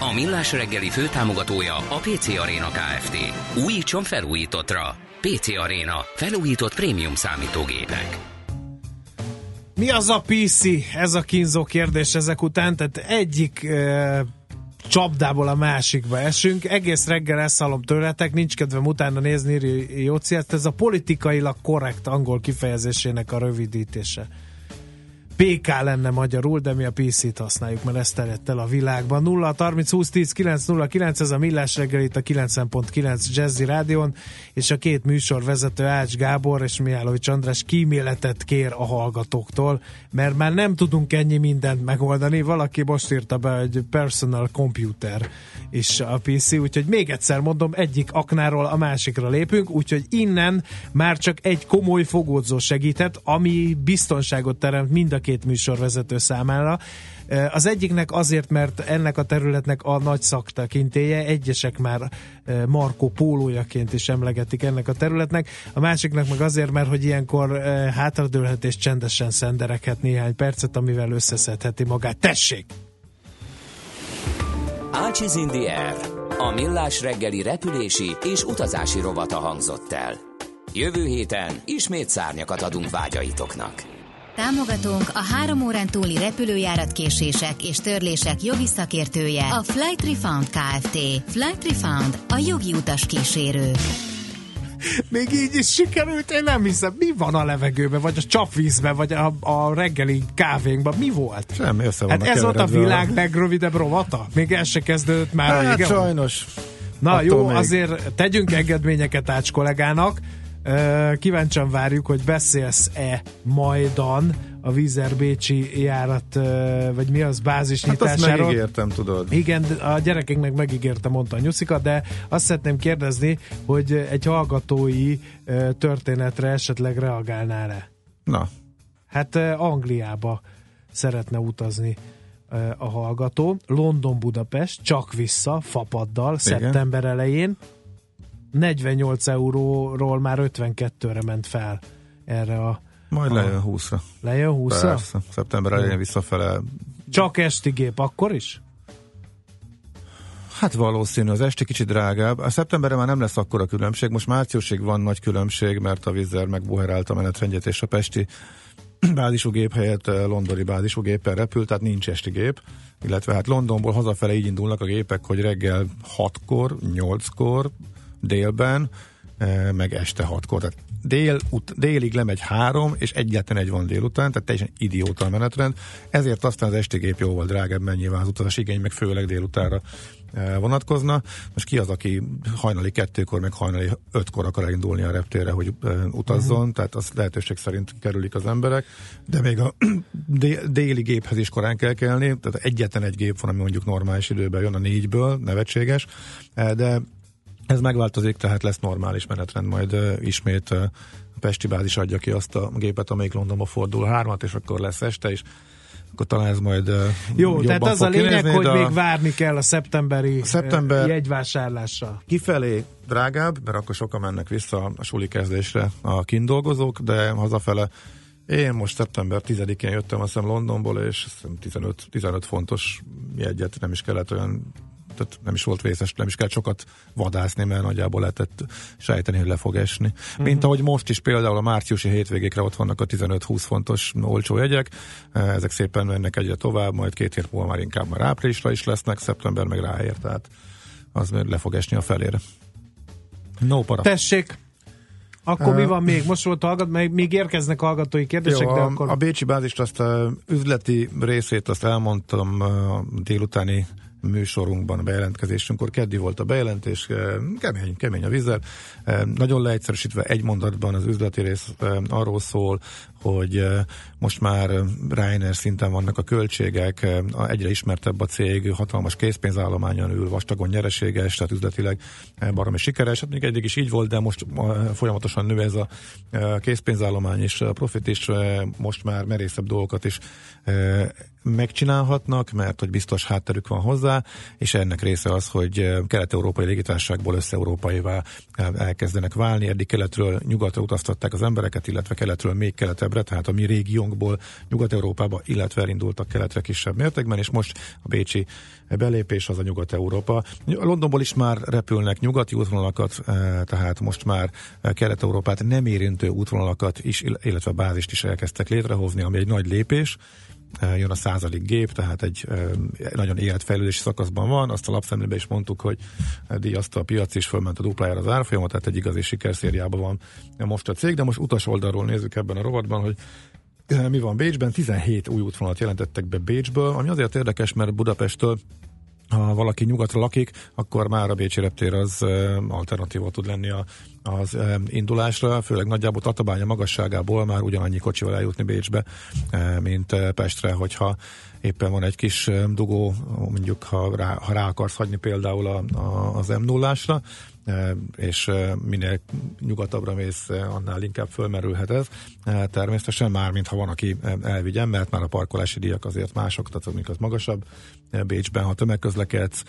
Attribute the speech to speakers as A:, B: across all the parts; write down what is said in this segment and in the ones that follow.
A: A Millás reggeli főtámogatója a PC Arena Kft. Újítson felújítottra. PC Arena. Felújított prémium számítógépek.
B: Mi az a PC? Ez a kínzó kérdés ezek után, tehát egyik e, csapdából a másikba esünk. Egész reggel ezt hallom tőletek, nincs kedvem utána nézni, írja Jóci, ez a politikailag korrekt angol kifejezésének a rövidítése. PK lenne magyarul, de mi a PC-t használjuk, mert ez terjedt el a világban. 0 30 20 10 9 0 9, ez a Millás reggel itt a 90.9 Jazzy Rádion, és a két műsor vezető Ács Gábor és Mihálovics András kíméletet kér a hallgatóktól, mert már nem tudunk ennyi mindent megoldani. Valaki most írta be, hogy personal computer is a PC, úgyhogy még egyszer mondom, egyik aknáról a másikra lépünk, úgyhogy innen már csak egy komoly fogódzó segített, ami biztonságot teremt mind a két műsorvezető számára. Az egyiknek azért, mert ennek a területnek a nagy szaktekintéje, egyesek már Marco pólójaként is emlegetik ennek a területnek, a másiknak meg azért, mert hogy ilyenkor hátradőlhet és csendesen szenderekhet néhány percet, amivel összeszedheti magát. Tessék!
A: Ácsiz in the Air, a millás reggeli repülési és utazási rovata hangzott el. Jövő héten ismét szárnyakat adunk vágyaitoknak.
C: Támogatónk a három órán túli repülőjáratkésések és törlések jogi szakértője a Flight Refund Kft. Flight Refund a jogi utas kísérő.
B: Még így is sikerült, én nem hiszem. Mi van a levegőben, vagy a csapvízben, vagy a, a reggeli kávénkban? Mi volt?
D: Semmi, össze
B: Hát ez volt a világ legrövidebb rovata? Még el se kezdődött már.
D: Hát
B: vége?
D: sajnos.
B: Na
D: Attól
B: jó,
D: még.
B: azért tegyünk engedményeket Ács kollégának. Kíváncsian várjuk, hogy beszélsz-e majdan a Vízer Bécsi járat, vagy mi az, bázis
D: Hát azt megígértem, tudod.
B: Igen, a gyerekeknek megígérte, mondta a nyuszika, de azt szeretném kérdezni, hogy egy hallgatói történetre esetleg reagálnál-e?
D: Na,
B: Hát Angliába szeretne utazni a hallgató. London-Budapest, csak vissza, fapaddal, szeptember elején. 48 euróról már 52-re ment fel erre a
D: majd lejön 20-ra.
B: lejön 20
D: Persze, szeptember elején visszafele.
B: Csak esti gép, akkor is?
D: Hát valószínű, az este kicsit drágább. A szeptemberre már nem lesz akkora különbség. Most márciusig van nagy különbség, mert a Vizzer megbuherálta a menetrendjét, és a pesti bázisú gép helyett eh, londoni bázisú géppel repül, tehát nincs esti gép, illetve hát Londonból hazafele így indulnak a gépek, hogy reggel 6-kor, 8-kor, délben, meg este 6-kor. Tehát dél, ut, délig lemegy három, és egyetlen egy van délután, tehát teljesen idióta a menetrend. Ezért aztán az esti gép jóval drágább, mert nyilván az utazás igény meg főleg délutánra vonatkozna. Most ki az, aki hajnali kettőkor, meg hajnali ötkor akar elindulni a reptérre, hogy utazzon, uh-huh. tehát az lehetőség szerint kerülik az emberek, de még a dé- déli géphez is korán kell kelni, tehát egyetlen egy gép van, ami mondjuk normális időben jön a négyből, nevetséges, de ez megváltozik, tehát lesz normális menetrend, majd uh, ismét uh, a Pesti bázis adja ki azt a gépet, amelyik Londonba fordul hármat, és akkor lesz este is. Akkor talán ez majd
B: Jó, tehát az a lényeg,
D: kinézni,
B: hogy
D: a-
B: még várni kell a szeptemberi
D: Szeptember-
B: Szeptember... jegyvásárlásra.
D: Kifelé drágább, mert akkor sokan mennek vissza a suli kezdésre a kindolgozók, de hazafele én most szeptember 10-én jöttem azt hiszem Londonból, és azt hiszem 15, 15 fontos jegyet nem is kellett olyan tehát nem is volt vészes, nem is kell sokat vadászni, mert nagyjából lehetett sejteni, hogy le fog esni. Uh-huh. Mint ahogy most is például a márciusi hétvégékre ott vannak a 15-20 fontos olcsó jegyek, ezek szépen mennek egyre tovább, majd két hét múlva már inkább már áprilisra is lesznek, szeptember meg ráér, tehát az le fog esni a felére. No para.
B: Tessék, akkor mi van még? Most volt hallgat, még, még érkeznek hallgatói kérdések,
D: Jó,
B: de
D: a,
B: akkor...
D: a Bécsi bázist, azt a üzleti részét azt elmondtam a délutáni műsorunkban, a bejelentkezésünkkor. Keddi volt a bejelentés, eh, kemény, kemény a vízzel. Eh, Nagyon leegyszerűsítve egy mondatban az üzleti rész eh, arról szól, hogy most már Reiner szinten vannak a költségek, egyre ismertebb a cég, hatalmas készpénzállományon ül, vastagon nyereséges, tehát üzletileg baromi sikeres. Hát még eddig is így volt, de most folyamatosan nő ez a készpénzállomány és a profit is most már merészebb dolgokat is megcsinálhatnak, mert hogy biztos hátterük van hozzá, és ennek része az, hogy kelet-európai légitárságból össze-európaivá elkezdenek válni. Eddig keletről nyugatra utaztatták az embereket, illetve keletről még keletebbre, tehát a mi régiónkból Nyugat-Európába, illetve elindultak keletre kisebb mértékben, és most a bécsi belépés az a Nyugat-Európa. Londonból is már repülnek nyugati útvonalakat, tehát most már Kelet-Európát nem érintő útvonalakat is, illetve bázist is elkezdtek létrehozni, ami egy nagy lépés, jön a századik gép, tehát egy nagyon életfejlődési szakaszban van. Azt a lapszemlébe is mondtuk, hogy díjazta a piac is, fölment a duplájára az árfolyama, tehát egy igazi sikerszériában van most a cég, de most utas oldalról nézzük ebben a rovatban, hogy mi van Bécsben, 17 új útvonalat jelentettek be Bécsből, ami azért érdekes, mert Budapesttől ha valaki nyugatra lakik, akkor már a Bécsi reptér az alternatíva tud lenni a, az indulásra, főleg nagyjából Tatabánya magasságából már ugyanannyi kocsival eljutni Bécsbe, mint Pestre, hogyha éppen van egy kis dugó, mondjuk ha rá, ha rá akarsz hagyni például a, a, az m 0 és minél nyugatabbra mész, annál inkább fölmerülhet ez. Természetesen már, mintha van, aki elvigyen, mert már a parkolási díjak azért mások, tehát amik az magasabb. Bécsben, ha tömegközlekedsz,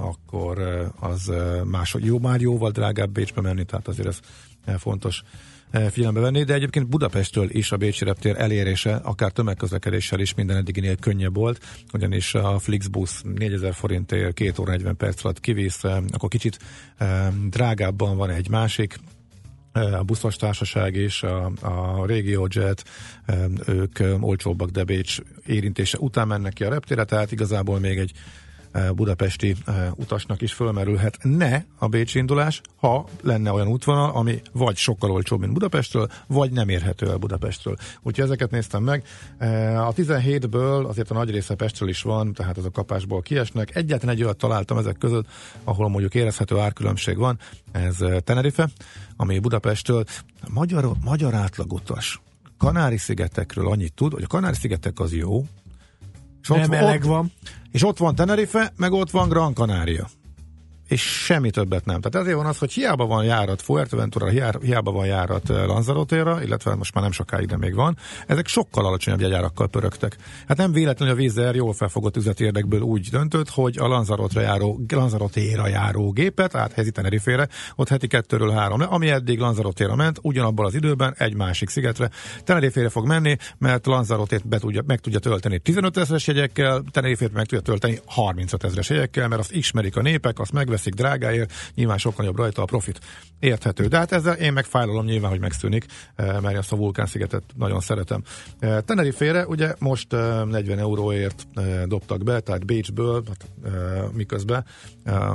D: akkor az más, jó, már jóval drágább Bécsbe menni, tehát azért ez fontos figyelembe venni, de egyébként Budapestről is a Bécsi reptér elérése, akár tömegközlekedéssel is minden eddiginél könnyebb volt, ugyanis a Flixbus 4000 forintért 2 óra 40 perc alatt kivész, akkor kicsit drágábban van egy másik, a buszos társaság és a, a RegioJet, ők olcsóbbak, de Bécs érintése után mennek ki a reptére, tehát igazából még egy Eh, budapesti eh, utasnak is fölmerülhet ne a Bécsi indulás, ha lenne olyan útvonal, ami vagy sokkal olcsóbb, mint Budapestről, vagy nem érhető el Budapestről. Úgyhogy ezeket néztem meg. Eh, a 17-ből azért a nagy része Pestről is van, tehát ez a kapásból kiesnek. Egyetlen egy olyat találtam ezek között, ahol mondjuk érezhető árkülönbség van, ez Tenerife, ami Budapesttől magyar, magyar átlagutas Kanári-szigetekről annyit tud, hogy a Kanári-szigetek az jó,
B: és nem ott, meleg van.
D: És ott van Tenerife, meg ott van Gran Canaria és semmi többet nem. Tehát ezért van az, hogy hiába van járat Fuerteventura, hiába van járat eh, Lanzarote-ra, illetve most már nem sokáig, de még van, ezek sokkal alacsonyabb jegyárakkal pörögtek. Hát nem véletlenül a vízer jól felfogott üzleti érdekből úgy döntött, hogy a Lanzarote-ra járó, Lanzarote-ra járó gépet áthelyezi Tenerife-re, ott heti kettőről három, ami eddig Lanzarote-ra ment, ugyanabban az időben egy másik szigetre. Tenerife-re fog menni, mert Lanzarote-t be tudja, meg tudja tölteni 15 ezeres jegyekkel, Tenerife-t meg tudja tölteni 35 ezeres jegyekkel, mert azt ismerik a népek, azt megvesz veszik drágáért, nyilván sokkal jobb rajta a profit. Érthető. De hát ezzel én megfájlalom nyilván, hogy megszűnik, eh, mert azt a vulkánszigetet nagyon szeretem. Eh, Tenerife-re ugye most 40 eh, euróért dobtak be, tehát Bécsből, hát, miközben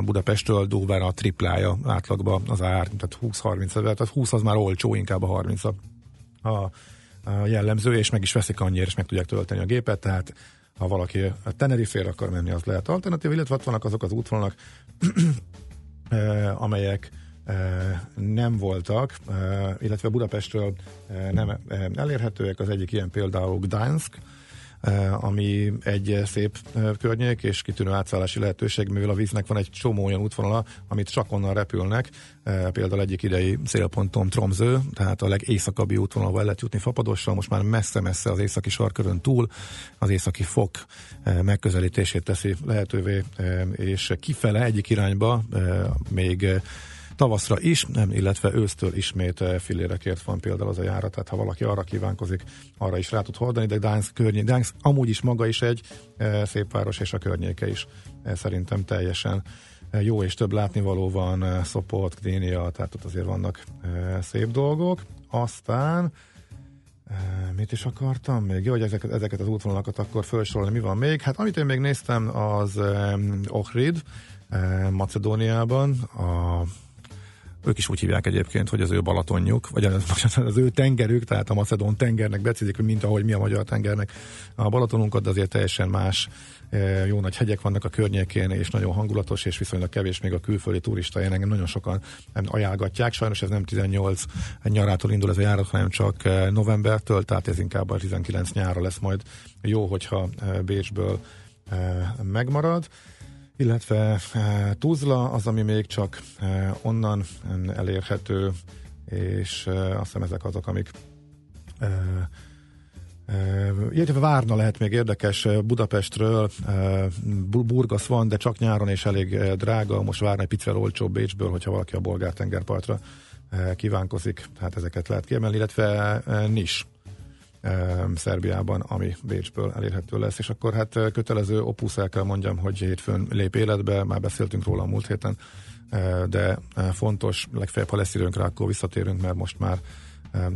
D: Budapesttől Dóvár a triplája átlagba az ár, tehát 20-30 ezer, tehát 20 az már olcsó, inkább a 30 a, a jellemző, és meg is veszik annyira, és meg tudják tölteni a gépet, tehát ha valaki a Tenerife-re akar menni, az lehet alternatív, illetve ott vannak azok az útvonalak, amelyek nem voltak, illetve Budapestről nem elérhetőek. Az egyik ilyen például Gdansk, ami egy szép környék és kitűnő átszállási lehetőség, mivel a víznek van egy csomó olyan útvonala, amit csak onnan repülnek, például egyik idei célponton Tromző, tehát a legészakabbi útvonalval lehet jutni Fapadossal, most már messze-messze az északi sarkörön túl, az északi fok megközelítését teszi lehetővé, és kifele egyik irányba még tavaszra is, nem, illetve ősztől ismét eh, fillérekért van például az a járat, tehát ha valaki arra kívánkozik, arra is rá tud hordani, de Gdansk környék, Gdansk amúgy is maga is egy e, szép város, és a környéke is e, szerintem teljesen jó és több látnivaló van, Szopot, Gdénia, tehát ott azért vannak szép dolgok. Aztán mit is akartam még? Jó, hogy ezeket, ezeket az útvonalakat akkor felsorolni, mi van még? Hát amit én még néztem, az e, Ohrid, Macedóniában, a ők is úgy hívják egyébként, hogy az ő Balatonjuk, vagy az, az ő tengerük, tehát a Macedón tengernek becézik, mint ahogy mi a magyar tengernek a Balatonunkat, de azért teljesen más jó nagy hegyek vannak a környékén, és nagyon hangulatos, és viszonylag kevés még a külföldi turista ilyen engem nagyon sokan ajánlgatják. Sajnos ez nem 18 nyarától indul ez a járat, hanem csak novembertől, tehát ez inkább a 19 nyára lesz majd jó, hogyha Bécsből megmarad illetve Tuzla az, ami még csak onnan elérhető, és azt hiszem ezek azok, amik illetve Várna lehet még érdekes Budapestről, Burgas van, de csak nyáron és elég drága, most Várna egy picit olcsóbb Bécsből, hogyha valaki a bolgár tengerpartra kívánkozik, hát ezeket lehet kiemelni, illetve Nis Szerbiában, ami Bécsből elérhető lesz, és akkor hát kötelező opus el kell mondjam, hogy hétfőn lép életbe, már beszéltünk róla a múlt héten, de fontos, legfeljebb ha lesz időnk rá, akkor visszatérünk, mert most már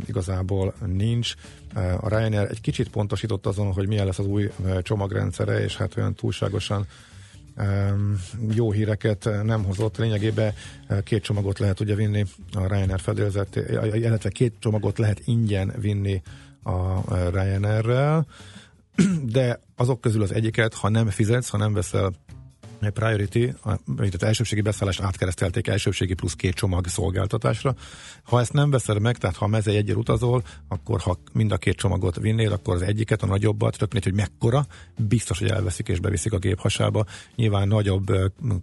D: igazából nincs. A Ryanair egy kicsit pontosított azon, hogy milyen lesz az új csomagrendszere, és hát olyan túlságosan jó híreket nem hozott. Lényegében két csomagot lehet ugye vinni a Ryanair fedélzet, illetve két csomagot lehet ingyen vinni a Ryanair-rel, de azok közül az egyiket, ha nem fizetsz, ha nem veszel priority, az elsőbségi beszállást átkeresztelték elsőbségi plusz két csomag szolgáltatásra. Ha ezt nem veszed meg, tehát ha mezei egyel utazol, akkor ha mind a két csomagot vinnél, akkor az egyiket, a nagyobbat, tök hogy mekkora, biztos, hogy elveszik és beviszik a gép hasába. Nyilván nagyobb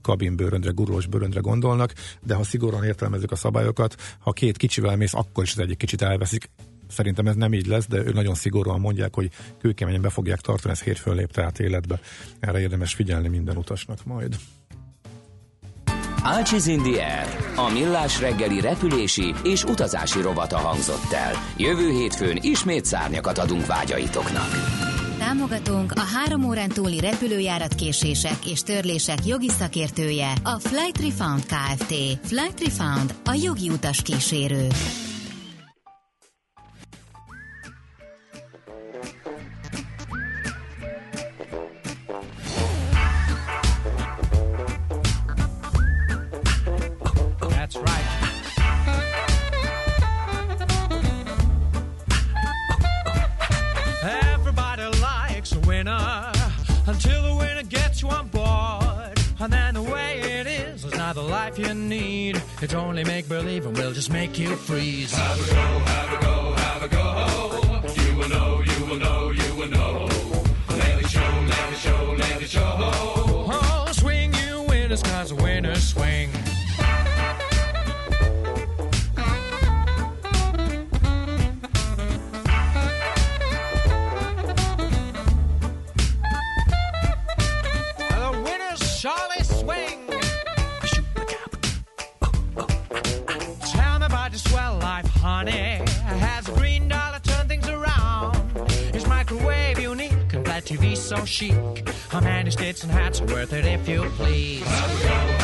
D: kabinbőröndre, gurulós bőröndre gondolnak, de ha szigorúan értelmezzük a szabályokat, ha két kicsivel mész, akkor is az egyik kicsit elveszik. Szerintem ez nem így lesz, de ő nagyon szigorúan mondják, hogy kőkeményen be fogják tartani, ez hétfőn lépte át életbe. Erre érdemes figyelni minden utasnak majd.
A: Ácsiz in the Air, a millás reggeli repülési és utazási rovata hangzott el. Jövő hétfőn ismét szárnyakat adunk vágyaitoknak.
C: Támogatónk a három órán túli repülőjáratkésések és törlések jogi szakértője, a Flight Refund Kft. Flight Refund, a jogi utas kísérő.
E: Life you need. It's only make believe and we'll just make you freeze.
F: Have a go, have a go, have a go. You will know, you will know, you will know.
E: So chic? Many states and hats are worth it if you please?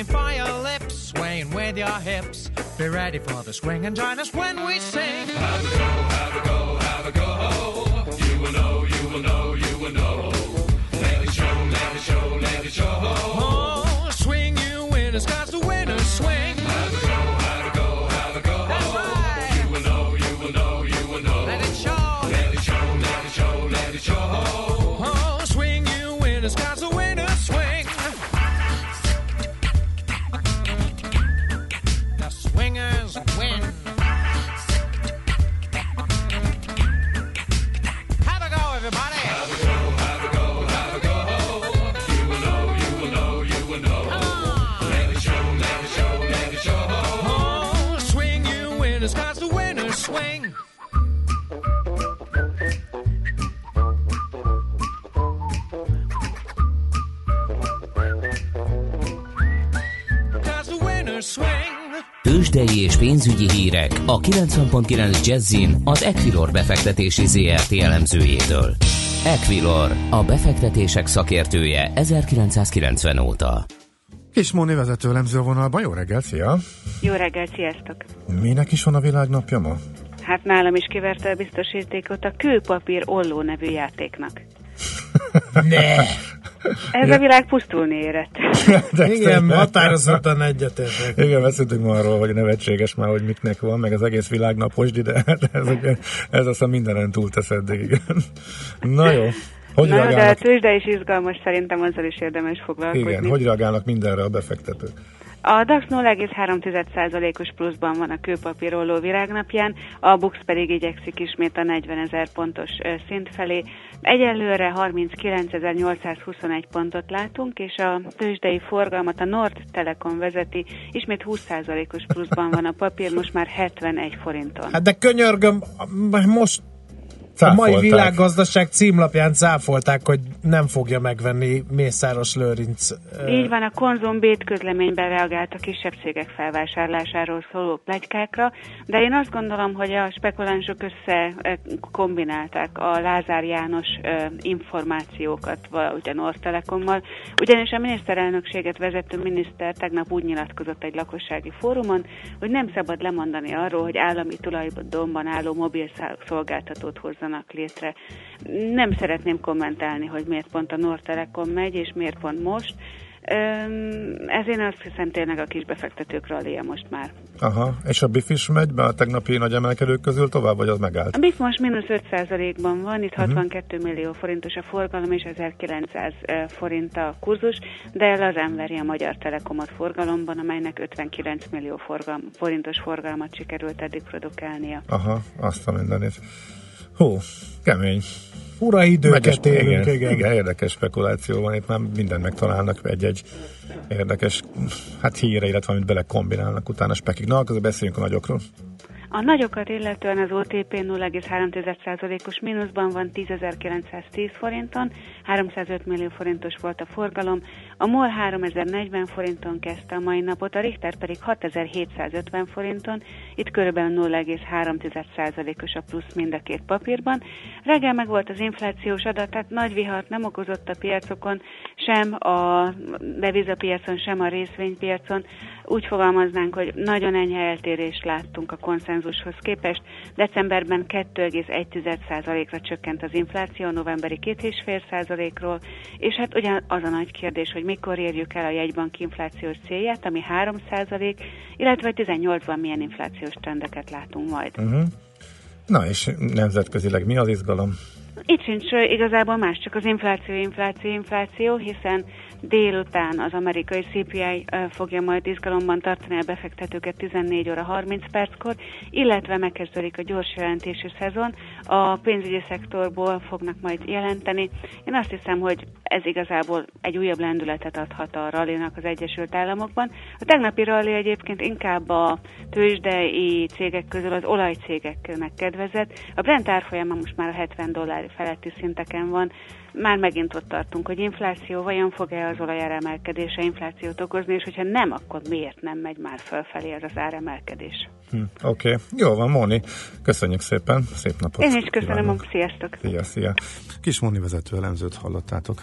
E: I'm for your lips, swaying with your hips. Be ready for the swing and join us when we sing.
F: Have a go, have a go, have a go. You will know, you will know.
A: Pénzügyi hírek a 90.9 Jazzin az Equilor befektetési ZRT elemzőjétől. Equilor, a befektetések szakértője 1990 óta.
D: Kis Móni vezető elemző vonalban. Jó reggelt, szia!
G: Jó reggelt, sziasztok!
D: Minek is van a világnapja ma?
G: Hát nálam is kiverte a biztosítékot a kőpapír olló nevű játéknak.
B: Ne!
G: Ez a világ pusztulni érett.
D: De
B: Igen, határozottan egyetértek.
D: Igen, beszéltünk ma arról, hogy nevetséges már, hogy miknek van, meg az egész világ naposdi, de hát ez, ez, ez aztán mindenen túltesz eddig. Igen. Na jó. Hogy
G: Na, de a tőzsde is izgalmas, szerintem azzal is érdemes foglalkozni.
D: igen, hogy reagálnak mindenre a befektetők?
G: A DAX 0,3%-os pluszban van a kőpapírolló virágnapján, a BUX pedig igyekszik ismét a 40 ezer pontos szint felé. Egyelőre 39.821 pontot látunk, és a tőzsdei forgalmat a Nord Telekom vezeti, ismét 20%-os pluszban van a papír, most már 71 forinton.
B: Hát de könyörgöm, most a mai
D: Cáfolták.
B: világgazdaság címlapján cáfolták, hogy nem fogja megvenni Mészáros Lőrinc.
G: Így van, a Konzum Bét közleményben reagált a kisebb cégek felvásárlásáról szóló plegykákra, de én azt gondolom, hogy a spekulánsok össze kombinálták a Lázár János információkat valahogy a Nord Telekommal, ugyanis a miniszterelnökséget vezető miniszter tegnap úgy nyilatkozott egy lakossági fórumon, hogy nem szabad lemondani arról, hogy állami tulajdonban álló mobil szolgáltatót hozzanak létre. Nem szeretném kommentálni, hogy miért pont a Nord Telekom megy, és miért pont most. Ez én azt hiszem tényleg a kis befektetők rallia most már.
D: Aha, és a BIF is megy be a tegnapi nagy emelkedők közül tovább, vagy az megállt?
G: A BIF most mínusz 5%-ban van, itt 62 millió forintos a forgalom és 1900 eh, forint a kurzus, de lazán veri a Magyar Telekomot forgalomban, amelynek 59 millió forgalm, forintos forgalmat sikerült eddig produkálnia.
D: Aha, azt a mindenit. Hú, kemény.
B: Ura időket
D: Megyes-
B: élünk,
D: igen,
B: igen.
D: igen, érdekes spekuláció van, itt már mindent megtalálnak egy-egy érdekes hát híre, illetve amit belekombinálnak utána spekik. Na, akkor beszéljünk a nagyokról.
G: A nagyokat illetően az OTP 0,3%-os mínuszban van 10.910 forinton, 305 millió forintos volt a forgalom, a MOL 3040 forinton kezdte a mai napot, a Richter pedig 6750 forinton, itt körülbelül 0,3%-os a plusz mind a két papírban. Reggel meg volt az inflációs adat, tehát nagy vihart nem okozott a piacokon, sem a devizapiacon, sem a részvénypiacon. Úgy fogalmaznánk, hogy nagyon enyhe eltérést láttunk a konszenzushoz képest. Decemberben 2,1%-ra csökkent az infláció, novemberi 2,5%-ról, és hát ugyan az a nagy kérdés, hogy mikor érjük el a jegybank inflációs célját, ami 3%, illetve 18-ban milyen inflációs trendeket látunk majd.
D: Uh-huh. Na és nemzetközileg mi az izgalom?
G: Itt sincs igazából más, csak az infláció, infláció, infláció, hiszen délután az amerikai CPI fogja majd izgalomban tartani a befektetőket 14 óra 30 perckor, illetve megkezdődik a gyors jelentési szezon. A pénzügyi szektorból fognak majd jelenteni. Én azt hiszem, hogy ez igazából egy újabb lendületet adhat a rallinak az Egyesült Államokban. A tegnapi rally egyébként inkább a tőzsdei cégek közül az olajcégeknek kedvezett. A Brent árfolyama most már a 70 dollár feletti szinteken van. Már megint ott tartunk, hogy infláció, vajon fog-e az olajár emelkedése inflációt okozni, és hogyha nem, akkor miért nem megy már fölfelé ez az áremelkedés?
D: Hm, Oké, okay. jó van, Móni. Köszönjük szépen, szép napot.
G: Én is köszönöm,
D: kívánunk.
G: sziasztok!
D: Szia, szia. Kis Móni vezető elemzőt hallottátok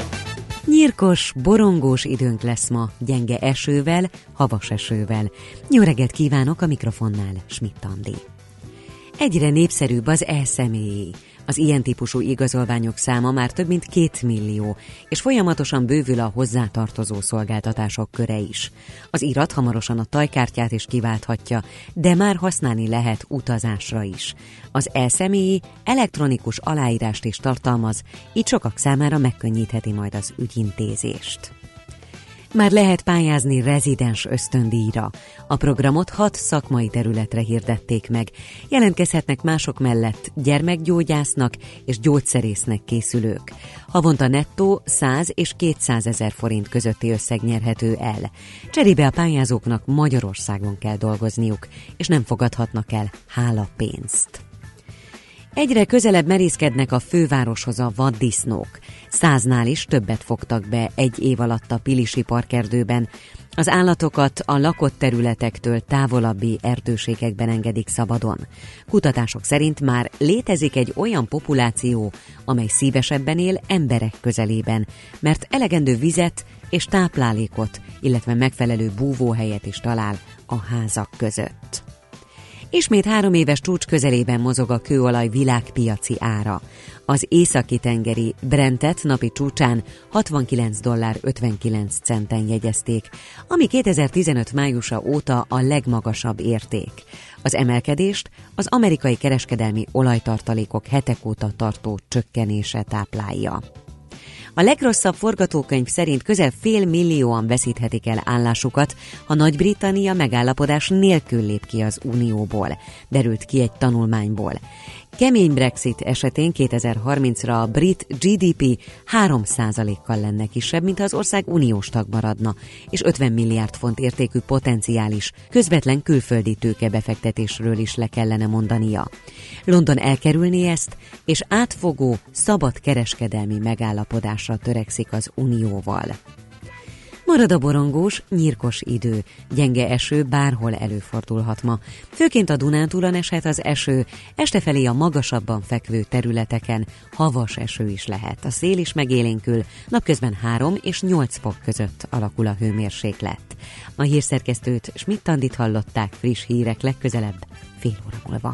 H: Nyírkos, borongós időnk lesz ma, gyenge esővel, havas esővel. Jó reggelt kívánok a mikrofonnál, Schmidt Andi. Egyre népszerűbb az e-személyi. Az ilyen típusú igazolványok száma már több mint két millió, és folyamatosan bővül a hozzátartozó szolgáltatások köre is. Az irat hamarosan a tajkártyát is kiválthatja, de már használni lehet utazásra is. Az elszemélyi elektronikus aláírást is tartalmaz, így sokak számára megkönnyítheti majd az ügyintézést. Már lehet pályázni rezidens ösztöndíjra. A programot hat szakmai területre hirdették meg. Jelentkezhetnek mások mellett gyermekgyógyásznak és gyógyszerésznek készülők. Havonta nettó 100 és 200 ezer forint közötti összeg nyerhető el. Cserébe a pályázóknak Magyarországon kell dolgozniuk, és nem fogadhatnak el hálapénzt. Egyre közelebb merészkednek a fővároshoz a vaddisznók. Száznál is többet fogtak be egy év alatt a Pilisi parkerdőben. Az állatokat a lakott területektől távolabbi erdőségekben engedik szabadon. Kutatások szerint már létezik egy olyan populáció, amely szívesebben él emberek közelében, mert elegendő vizet és táplálékot, illetve megfelelő búvóhelyet is talál a házak között. Ismét három éves csúcs közelében mozog a kőolaj világpiaci ára. Az északi tengeri Brentet napi csúcsán 69 dollár 59 centen jegyezték, ami 2015 májusa óta a legmagasabb érték. Az emelkedést az amerikai kereskedelmi olajtartalékok hetek óta tartó csökkenése táplálja. A legrosszabb forgatókönyv szerint közel fél millióan veszíthetik el állásukat, ha Nagy-Britannia megállapodás nélkül lép ki az Unióból, derült ki egy tanulmányból. Kemény Brexit esetén 2030-ra a brit GDP 3%-kal lenne kisebb, mint ha az ország uniós tag maradna, és 50 milliárd font értékű potenciális, közvetlen külföldi tőkebefektetésről is le kellene mondania. London elkerülni ezt, és átfogó, szabad kereskedelmi megállapodásra törekszik az Unióval. Marad a borongós, nyírkos idő. Gyenge eső bárhol előfordulhat ma. Főként a Dunántúlon eshet az eső, este felé a magasabban fekvő területeken havas eső is lehet. A szél is megélénkül, napközben 3 és 8 fok között alakul a hőmérséklet. A hírszerkesztőt Schmidt-Tandit hallották friss hírek legközelebb fél óra múlva.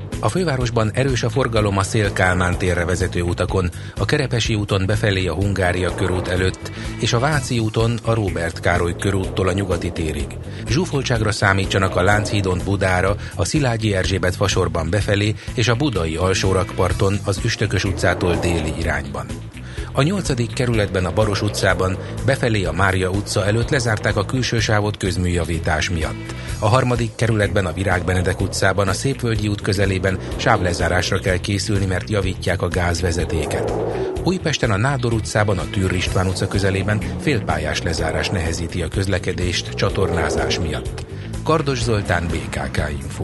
I: A fővárosban erős a forgalom a Szél-Kálmán térre vezető utakon, a Kerepesi úton befelé a Hungária körút előtt, és a Váci úton a Róbert Károly körúttól a nyugati térig. Zsúfoltságra számítsanak a Lánchídon Budára, a Szilágyi Erzsébet fasorban befelé, és a Budai alsórakparton az Üstökös utcától déli irányban. A nyolcadik kerületben a Baros utcában befelé a Mária utca előtt lezárták a külső sávot közműjavítás miatt. A harmadik kerületben a Virág Benedek utcában a Szépvölgyi út közelében sávlezárásra kell készülni, mert javítják a gázvezetéket. Újpesten a Nádor utcában a Tűr István utca közelében félpályás lezárás nehezíti a közlekedést csatornázás miatt. Kardos Zoltán, BKK Info.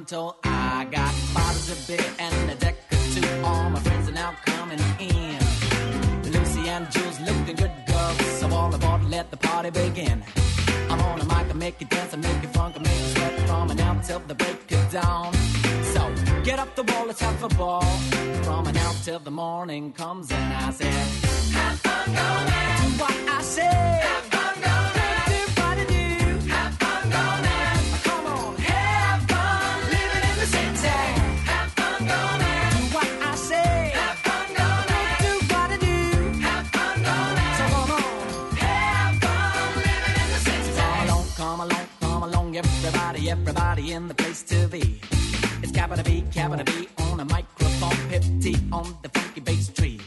J: Told. I got bottles of beer and a deck or two. All my friends are now coming in. Lucy and Jules looking good girls, so all aboard, let the party begin. I'm on a mic, I make you dance, I make you funk, I make you sweat from now till the break of dawn. So get up the wall, let's have a ball. From now till the morning comes and I say, everybody, in the place to be. It's capital B, capital B on a microphone. hip T on the funky bass tree.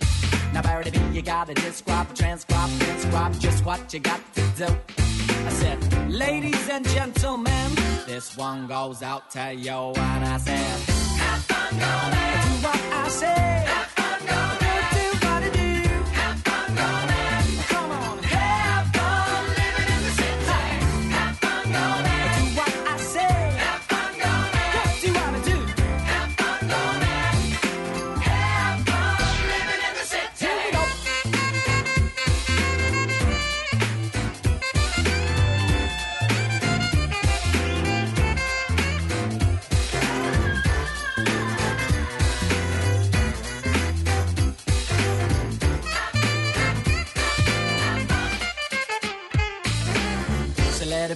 J: Now, Barry B, you gotta describe, transcribe, transcribe just what you got to do. I said, ladies and gentlemen, this one goes out to you, and I said, have fun, gonna do what I say.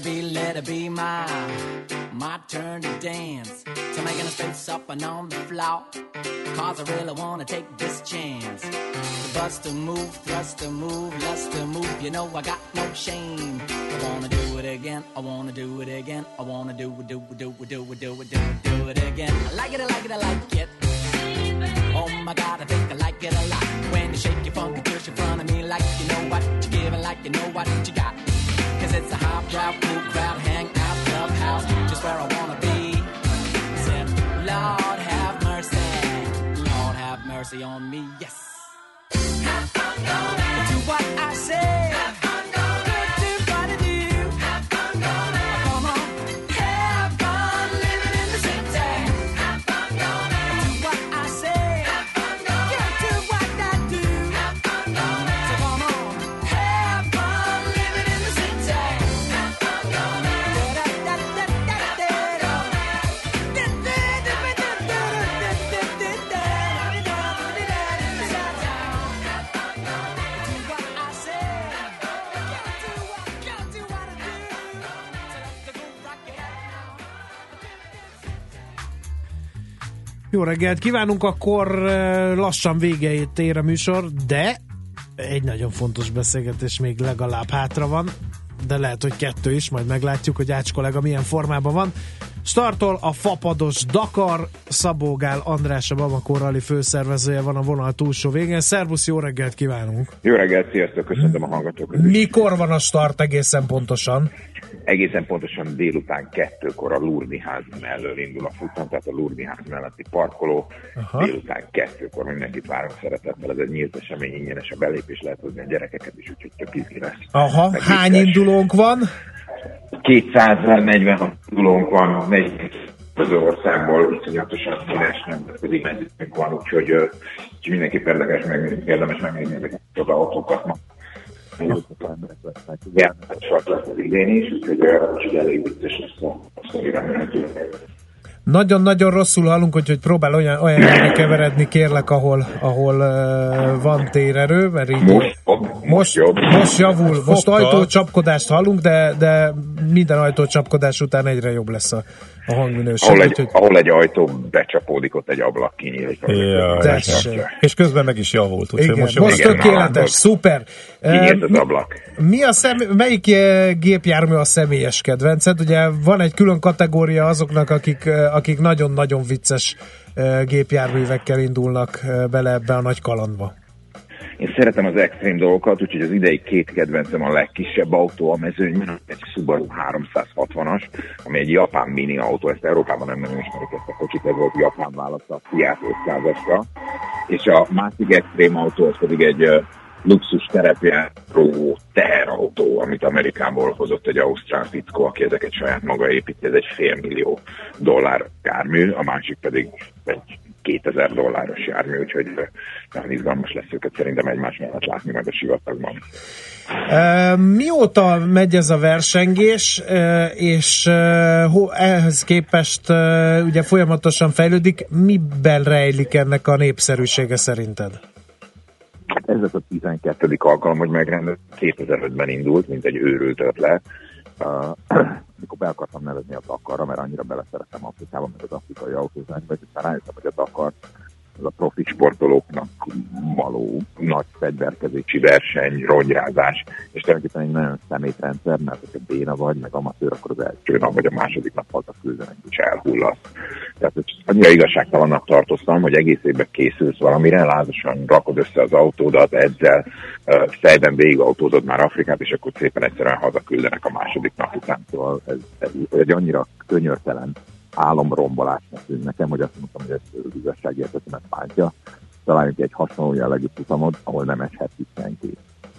J: Be, let it be my my turn to dance. To making a space up and on the floor. Cause I really wanna take this chance. To bust a move, thrust a move, lust a move. You know I got no shame. I wanna do it again. I wanna do it again. I wanna do it, do it, do it, do it, do it, do it, do it again. I like it, I like it, I like it. Oh my god, I think I like it a lot. When you shake your funky tush in front of me like you know what you give and like you know what you got. Crowd, cool crowd, hang out, clubhouse, just where I wanna be. Said, Lord have mercy, Lord have mercy on me, yes. Have fun, gonna do what I say.
B: Jó reggelt kívánunk, akkor lassan végeit ér a műsor, de egy nagyon fontos beszélgetés még legalább hátra van, de lehet, hogy kettő is, majd meglátjuk, hogy Ács kollega milyen formában van. Startol a fapados Dakar, Szabó Gál András, a Babakor Rally főszervezője van a vonal túlsó végén. Szervusz, jó reggelt kívánunk!
K: Jó reggelt, sziasztok, köszöntöm a hallgatókat.
B: Mikor van a start egészen pontosan?
K: Egészen pontosan délután kettőkor a Lurni ház mellől indul a futam, tehát a Lurni ház melletti parkoló.
B: Aha.
K: Délután kettőkor mindenkit várunk szeretettel, ez egy nyílt esemény, ingyenes a belépés, lehet hozni a gyerekeket is, úgyhogy tök lesz.
B: Aha,
K: Meg
B: hány indulónk van?
K: 246 indulónk van, 40 az országból, iszonyatosan színes nemzetközi mezőnk van, úgyhogy, úgyhogy mindenképp érdekes megnézni, érdemes megnézni ezeket az autókat ma. Igen, sok lesz az idén is, úgyhogy, úgyhogy elég vicces lesz a a sztori remélhetőleg.
B: Nagyon-nagyon rosszul hallunk, hogy próbál olyan, olyan helyre keveredni, kérlek, ahol, ahol uh, van térerő, mert így
K: Most jobb, most
B: most,
K: jobb.
B: most javul. Most
D: Fogta.
B: ajtócsapkodást hallunk, de, de minden ajtócsapkodás után egyre jobb lesz a, a hangminőség.
K: Ahol egy,
B: úgyhogy
K: ahol egy ajtó becsapódik, ott egy ablak kinyílik.
D: Jaj,
B: Tessék.
D: És közben meg is javult, úgyhogy
B: igen,
D: most
B: most,
K: igen,
B: tökéletes,
K: hallod.
B: szuper.
K: Kinyílt az ablak.
B: mi a szem, melyik eh, gépjármű a személyes kedvenced? Ugye van egy külön kategória azoknak, akik, eh, akik nagyon-nagyon vicces eh, gépjárművekkel indulnak bele ebbe a nagy kalandba.
K: Én szeretem az extrém dolgokat, úgyhogy az idei két kedvencem a legkisebb autó a mezőnyben, egy Subaru 360-as, ami egy japán mini autó, ezt Európában nem nagyon ismerik ezt a kocsit, ez volt japán válasza a Fiat 500-asra. És a másik extrém autó az pedig egy luxus terepjáró teherautó, amit Amerikából hozott egy ausztrál fickó, aki ezeket saját maga építi, ez egy fél millió dollár jármű, a másik pedig egy 2000 dolláros jármű, úgyhogy nagyon izgalmas lesz őket szerintem egymás mellett látni majd a sivatagban.
B: E, Mióta megy ez a versengés, és ehhez képest ugye folyamatosan fejlődik, miben rejlik ennek a népszerűsége szerinted?
K: Ez lesz a 12. alkalom, hogy megrendezett. 2005-ben indult, mint egy őrült ötlet. Uh, mikor be akartam nevezni a Dakarra, mert annyira beleszerettem Afrikába, meg az afrikai autózásba, és aztán rájöttem, hogy a Dakar az a profi sportolóknak való nagy fegyverkezési verseny, ronyrázás, és tulajdonképpen egy nagyon szemétrendszer, mert hogyha béna vagy, meg amatőr, akkor az első nap vagy a második nap haza küldenek, és elhullasz. Tehát annyira igazságtalannak tartoztam, hogy egész évben készülsz valamire, lázasan rakod össze az autódat, edzel, ö, fejben végigautózod már Afrikát, és akkor szépen egyszerűen hazaküldenek a második nap után. Szóval ez, ez egy annyira könyörtelen álomrombolásnak tűnt nekem, hogy azt mondtam, hogy ez az igazságérzetemet bántja. Találjunk egy hasonló jellegű futamot, ahol nem eshet senki.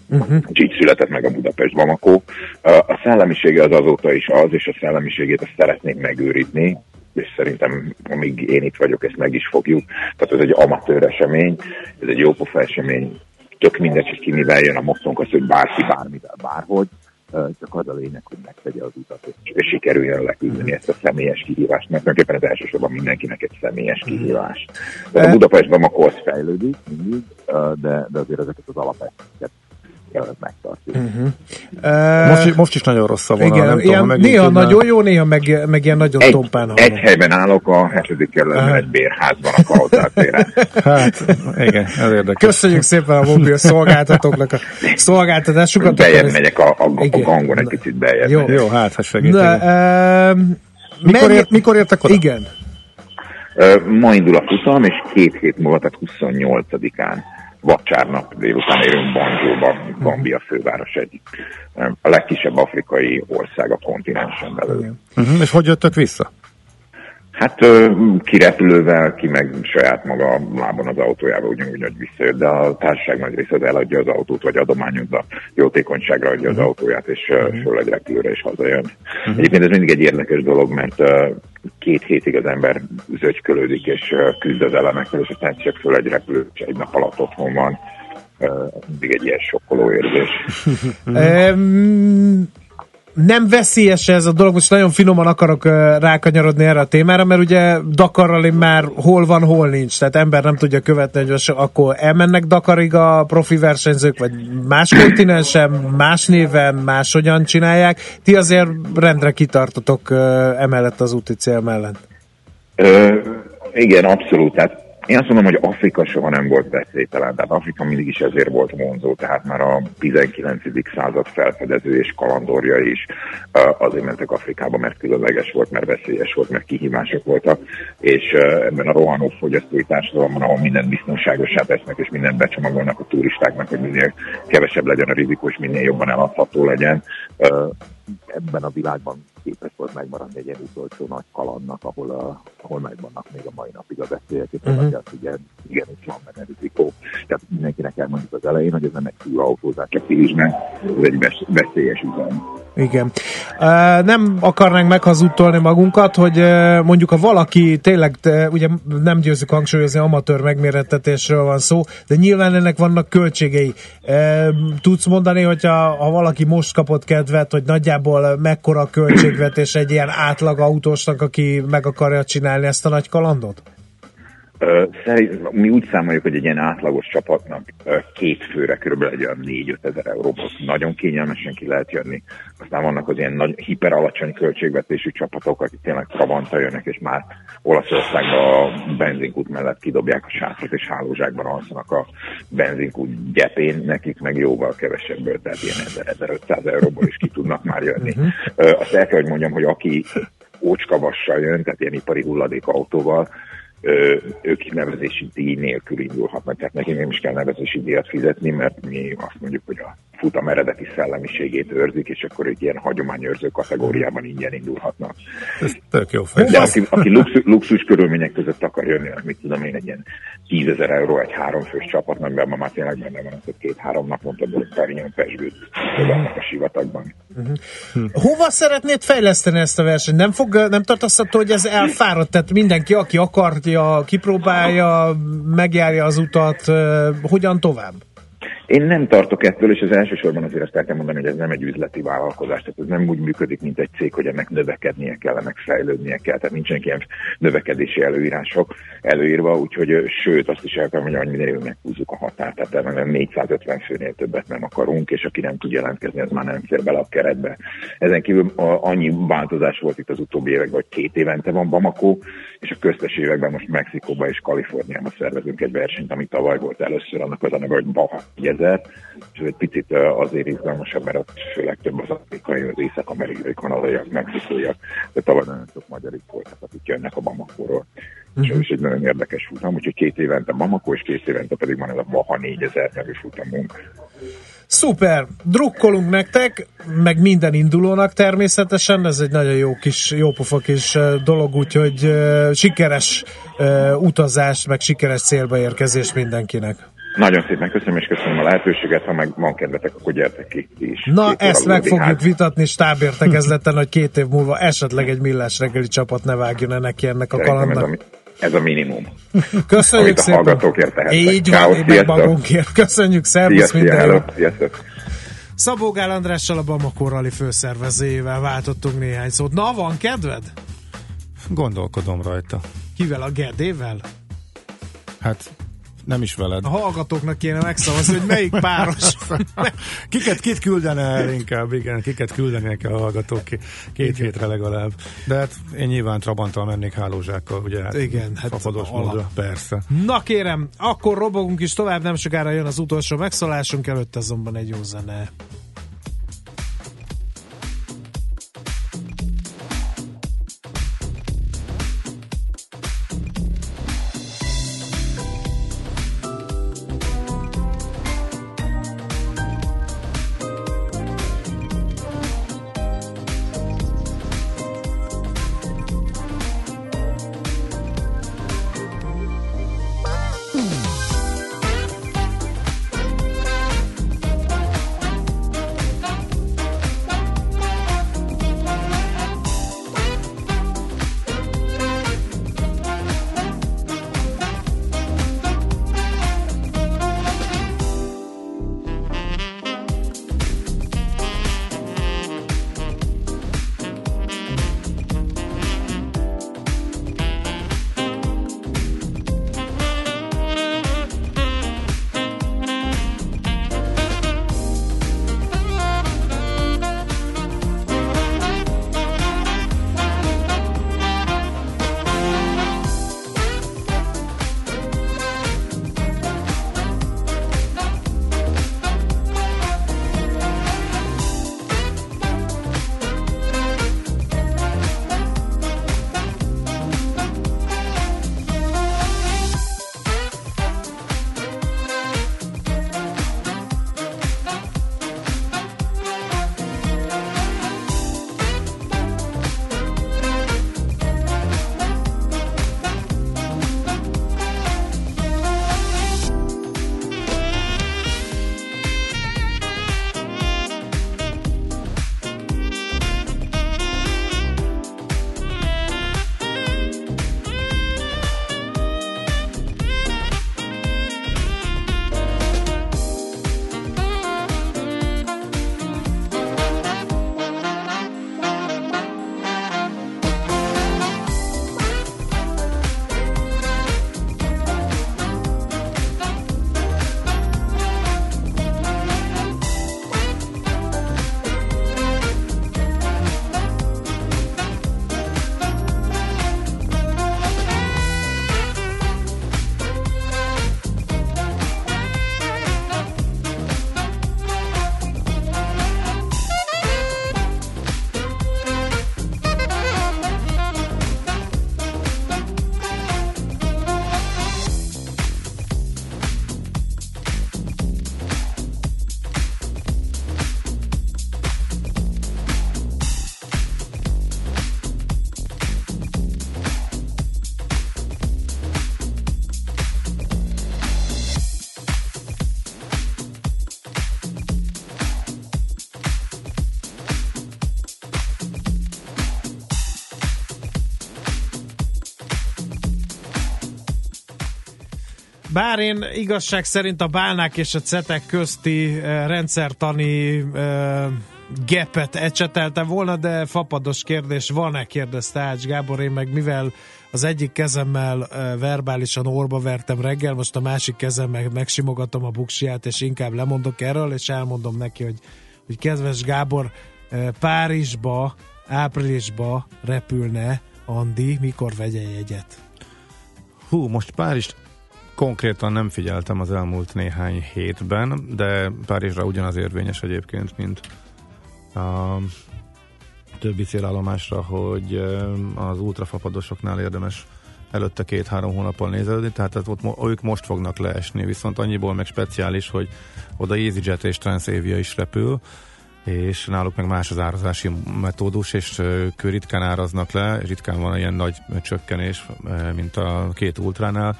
B: Uh-huh.
K: És így született meg a Budapest Bamako. A szellemisége az azóta is az, és a szellemiségét ezt szeretnénk megőrizni, és szerintem amíg én itt vagyok, ezt meg is fogjuk. Tehát ez egy amatőr esemény, ez egy jópofa esemény, tök mindegy, hogy ki mivel jön a mottónk az, hogy bárki bármivel bárhogy, csak az a lényeg, hogy megtegye az utat, és, sikerüljön leküzdeni ezt a személyes kihívást, mert tulajdonképpen ez elsősorban mindenkinek egy személyes kihívás. Tehát a Budapest Bamako az fejlődik mindig, de, de azért ezeket az alapvetőket kell megtartani.
B: Uh-huh.
D: Most, is- most is nagyon rossz a vonal,
B: Igen,
D: nem tudom,
B: ilyen,
D: megint
B: néha
D: tudnál.
B: nagyon jó, néha meg, meg ilyen nagyon
K: Egy,
B: tompán
K: egy
B: hallom.
K: helyben állok a hetedik kerületben egy bérházban a Kalotártéren.
D: Hát, igen, ez érdekes.
B: Köszönjük szépen a mobil szolgáltatóknak a szolgáltatásukat.
K: Bejebb
B: Akkor ez-
K: megyek a, a, a gangon egy picit bejebb.
B: Jó.
D: Jó, hát, ha segít.
B: Na,
D: igen.
B: uh,
D: Mikor, ért, mikor értek oda?
B: Igen.
K: Ma indul a futam, és két hét múlva, tehát 28-án vasárnap délután érünk Banjóba, Gambia főváros egy a legkisebb afrikai ország a kontinensen belül.
D: Uh-huh. És hogy jöttök vissza?
K: Hát ö, ki meg saját maga lábon az autójába, ugyanúgy, hogy visszajött, de a társaság nagy része az eladja az autót, vagy adományozza, jótékonyságra adja az autóját, és föl egy repülőre és hazajön. Egyébként ez mindig egy érdekes dolog, mert két hétig az ember zögykölődik és küzd az elemekkel, és aztán csak föl egy repülő, és egy nap alatt otthon van. Mindig egy ilyen sokkoló érzés.
B: Nem veszélyes ez a dolog, most nagyon finoman akarok rákanyarodni erre a témára, mert ugye Dakarral én már hol van, hol nincs, tehát ember nem tudja követni, hogy akkor elmennek Dakarig a profi versenyzők, vagy más kontinensen, más néven, máshogyan csinálják. Ti azért rendre kitartotok emellett az úti cél mellett.
K: Ö, igen, abszolút. Tehát én azt mondom, hogy Afrika soha nem volt veszélytelen, tehát Afrika mindig is ezért volt vonzó, tehát már a 19. század felfedező és kalandorja is azért mentek Afrikába, mert különleges volt, mert veszélyes volt, mert kihívások voltak, és ebben a rohanó fogyasztói társadalomban, ahol mindent biztonságosá tesznek, és mindent becsomagolnak a turistáknak, hogy minél kevesebb legyen a rizikó, és minél jobban eladható legyen, ebben a világban képes volt megmaradni egy ilyen utolsó nagy kalandnak, ahol, a, ahol megvannak még a mai napig a veszélyek, és
B: Mhm.
K: uh-huh. hogy igen, igenis van benne rizikó. Tehát mindenkinek elmondjuk az elején, hogy ez nem egy túlautózás a filmben, ez egy vesz- veszélyes üzem.
B: Igen. Nem akarnánk meghazudtolni magunkat, hogy mondjuk ha valaki tényleg, ugye nem győzzük hangsúlyozni, amatőr megmérettetésről van szó, de nyilván ennek vannak költségei. Tudsz mondani, hogyha ha valaki most kapott kedvet, hogy nagyjából mekkora a költségvetés egy ilyen átlag autósnak, aki meg akarja csinálni ezt a nagy kalandot?
K: Mi úgy számoljuk, hogy egy ilyen átlagos csapatnak két főre kb. egy olyan 4-5 ezer euróból nagyon kényelmesen ki lehet jönni. Aztán vannak az ilyen nagy, hiper alacsony költségvetésű csapatok, akik tényleg Trabanta jönnek, és már Olaszországban a benzinkút mellett kidobják a sátrat, és hálózsákban alszanak a benzinkút gyepén, nekik meg jóval kevesebből, tehát ilyen 1000-1500 euróból is ki tudnak már jönni. Ö, Azt el kell, hogy mondjam, hogy aki ócskavassal jön, tehát ilyen ipari hulladék autóval, ők nevezési díj nélkül indulhatnak, tehát nekik nem is kell nevezési díjat fizetni, mert mi azt mondjuk, hogy a futam eredeti szellemiségét őrzik, és akkor ők ilyen hagyományőrző kategóriában ingyen indulhatnak.
D: Ez tök jó fej.
K: De aki, aki luxus, luxus körülmények között akar jönni, mit tudom én, egy ilyen 10 ezer euró egy háromfős csapatnak, amiben már tényleg benne van az, hogy két-három naponta Perignon pesgőt a sivatagban.
B: Hova szeretnéd fejleszteni ezt a versenyt? Nem, fog, nem tartasz attól, hogy ez elfáradt? Tehát mindenki, aki akarja, kipróbálja, megjárja az utat, ö, hogyan tovább?
K: Én nem tartok ettől, és az elsősorban azért azt el kell mondani, hogy ez nem egy üzleti vállalkozás, tehát ez nem úgy működik, mint egy cég, hogy ennek növekednie kell, ennek fejlődnie kell, tehát nincsenek ilyen növekedési előírások előírva, úgyhogy sőt, azt is el kell mondani, hogy minél meghúzzuk a határt, tehát nem 450 főnél többet nem akarunk, és aki nem tud jelentkezni, az már nem fér bele a keretbe. Ezen kívül annyi változás volt itt az utóbbi években, hogy két évente van Bamako, és a köztes években most Mexikóban és Kaliforniában szervezünk egy versenyt, ami tavaly volt először, annak az a neve, hogy Baja 1000, és ez egy picit azért izgalmasabb, mert ott főleg több az afrikai, az észak-amerikai, kanadaiak, mexikóiak, de tavaly nagyon sok magyar itt voltak, akik jönnek a Bamakóról. és ez is egy nagyon érdekes futam, úgyhogy két évente Bamako, és két évente pedig van ez a Baha 4000 nevű futamunk.
B: Szuper, drukkolunk nektek, meg minden indulónak természetesen, ez egy nagyon jó kis, jópofa kis dolog, úgyhogy sikeres utazást, meg sikeres célba érkezést mindenkinek.
K: Nagyon szépen köszönöm, és köszönöm lehetőséget, ha meg van kedvetek, akkor gyertek ki is.
B: Na,
K: Két
B: ezt meg fogjuk
K: ház.
B: vitatni stábértekezleten, hogy két év múlva esetleg egy millás reggeli csapat ne vágjon neki ennek a
K: ez a,
B: kalandnak.
K: ez a minimum.
B: Köszönjük
K: amit a
B: szépen!
K: hallgatókért tehetnek.
B: Így van, meg
K: sziasztok.
B: magunkért. Köszönjük, szervusz, minden jót! Szabó Gál Andrással a Bamako Rally főszervezőjével váltottunk néhány szót. Na, van kedved?
D: Gondolkodom rajta.
B: Kivel? A Gedével?
D: Hát nem is veled.
B: A hallgatóknak kéne megszavazni, hogy melyik páros.
D: Kiket, kit küldene el inkább, igen, kiket küldenék a hallgatók két
B: Igen.
D: hétre legalább. De hát én nyilván Trabanttal mennék hálózsákkal, ugye hát
B: Igen, hát
D: módra, persze.
B: Na kérem, akkor robogunk is tovább, nem sokára jön az utolsó megszólásunk, előtt azonban egy jó zene. Bár én igazság szerint a bálnák és a cetek közti uh, rendszertani uh, gepet ecseteltem volna, de fapados kérdés van-e, kérdezte Ács Gábor, én meg mivel az egyik kezemmel uh, verbálisan orba vertem reggel, most a másik kezemmel megsimogatom a buksiját, és inkább lemondok erről, és elmondom neki, hogy, hogy kedves Gábor, uh, Párizsba, áprilisba repülne Andi, mikor vegye jegyet?
D: Hú, most Párizs konkrétan nem figyeltem az elmúlt néhány hétben, de Párizsra ugyanaz érvényes egyébként, mint a többi célállomásra, hogy az ultrafapadosoknál érdemes előtte két-három hónappal nézelődni, tehát ott, ők most fognak leesni, viszont annyiból meg speciális, hogy oda EasyJet és Transavia is repül, és náluk meg más az árazási metódus, és ők ritkán áraznak le, ritkán van ilyen nagy csökkenés, mint a két ultránál,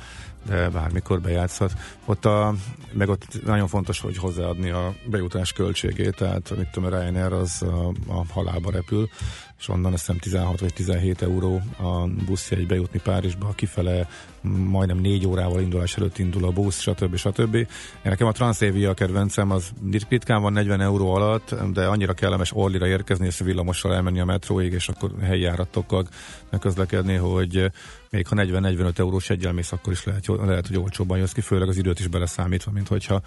D: de bármikor bejátszhat. Ott a, meg ott nagyon fontos, hogy hozzáadni a bejutás költségét, tehát mit tudom, Ryanair az a, a halálba repül, és onnan azt hiszem 16 vagy 17 euró a buszjegy bejutni Párizsba, kifele majdnem 4 órával indulás előtt indul a busz, stb. stb. Én nekem a Transavia a kedvencem, az ritkán van 40 euró alatt, de annyira kellemes Orlira érkezni, és villamossal elmenni a metróig, és akkor helyi járatokkal közlekedni, hogy még ha 40-45 eurós egyel mész, akkor is lehet, lehet, hogy olcsóbban jössz ki, főleg az időt is beleszámítva, mint hogyha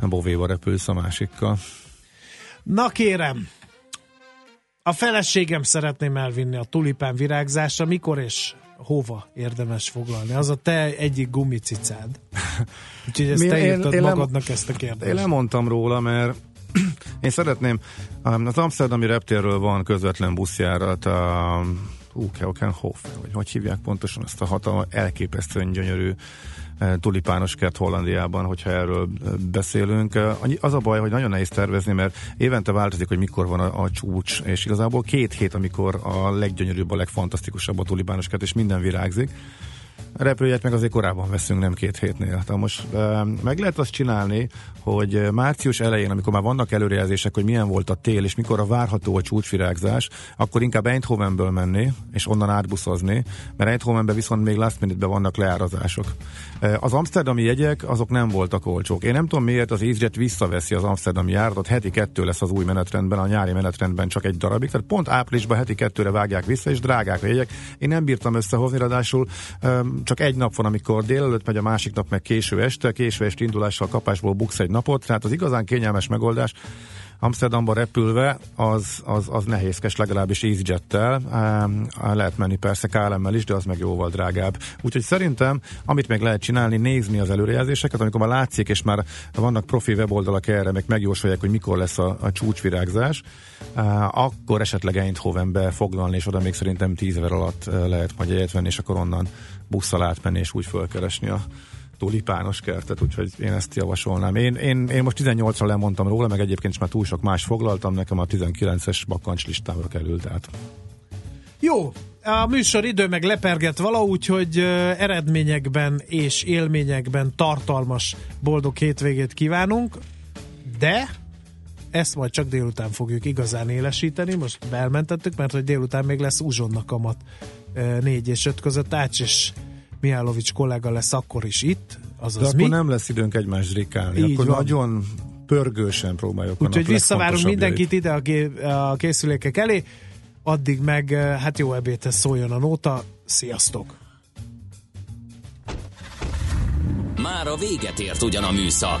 D: Bovéva repülsz a másikkal.
B: Na kérem, a feleségem szeretném elvinni a tulipán virágzásra, mikor és hova érdemes foglalni? Az a te egyik gumicicád. Úgyhogy ezt
D: Mi-
B: te
D: én-
B: írtad
D: én nem-
B: magadnak ezt a kérdést.
D: Én lemondtam róla, mert én szeretném, um, az Amsterdami reptérről van közvetlen buszjárat a Keukenhof, vagy hogy hívják pontosan ezt a hatalmas, elképesztően gyönyörű tulipános kert Hollandiában, hogyha erről beszélünk. Az a baj, hogy nagyon nehéz tervezni, mert évente változik, hogy mikor van a, a csúcs, és igazából két hét, amikor a leggyönyörűbb, a legfantasztikusabb a tulipános kert, és minden virágzik. A meg azért korábban veszünk, nem két hétnél. Tehát most meg lehet azt csinálni, hogy március elején, amikor már vannak előrejelzések, hogy milyen volt a tél, és mikor a várható a csúcsvirágzás, akkor inkább Eindhovenből menni, és onnan átbuszozni, mert Eindhovenben viszont még last minute vannak leárazások. Az amsterdami jegyek, azok nem voltak olcsók. Én nem tudom miért az EasyJet visszaveszi az amsterdami járatot, heti kettő lesz az új menetrendben, a nyári menetrendben csak egy darabig, tehát pont áprilisban heti kettőre vágják vissza, és drágák a jegyek. Én nem bírtam összehozni, ráadásul csak egy nap van, amikor délelőtt megy, a másik nap meg késő este, késő este indulással kapásból buksz egy napot, tehát az igazán kényelmes megoldás Amsterdamba repülve, az, az, az nehézkes, legalábbis EasyJet-tel. Lehet menni persze KLM-mel is, de az meg jóval drágább. Úgyhogy szerintem, amit meg lehet csinálni, nézni az előrejelzéseket, amikor már látszik, és már vannak profi weboldalak erre, meg megjósolják, hogy mikor lesz a, a csúcsvirágzás, akkor esetleg Eindhovenbe foglalni, és oda még szerintem 10 év alatt eh, lehet majd jegyet venni, és akkor onnan busszal átmenni, és úgy fölkeresni a tulipános kertet, úgyhogy én ezt javasolnám. Én, én, én most 18-ra lemondtam róla, meg egyébként is már túl sok más foglaltam, nekem a 19-es bakancs listámra került át.
B: Jó, a műsor idő meg leperget valahogy, hogy eredményekben és élményekben tartalmas boldog hétvégét kívánunk, de ezt majd csak délután fogjuk igazán élesíteni, most belmentettük, mert hogy délután még lesz uzsonna kamat 4 és 5 között, Ács és Mihálovics kollega lesz akkor is itt,
D: De
B: azaz
D: akkor
B: mi.
D: nem lesz időnk egymást zrikálni,
B: Így
D: akkor
B: van.
D: nagyon pörgősen próbáljuk.
B: Úgyhogy visszavárunk mindenkit ide a, ké- a készülékek elé, addig meg eh, hát jó ebédhez szóljon a nóta, sziasztok!
A: Már a véget ért ugyan a műszak,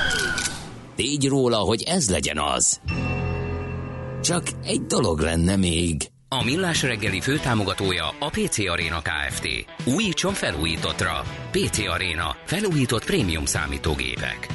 A: tégy róla, hogy ez legyen az. Csak egy dolog lenne még.
I: A Millás reggeli főtámogatója a PC Arena Kft. Újítson felújítottra. PC Arena. Felújított prémium számítógépek.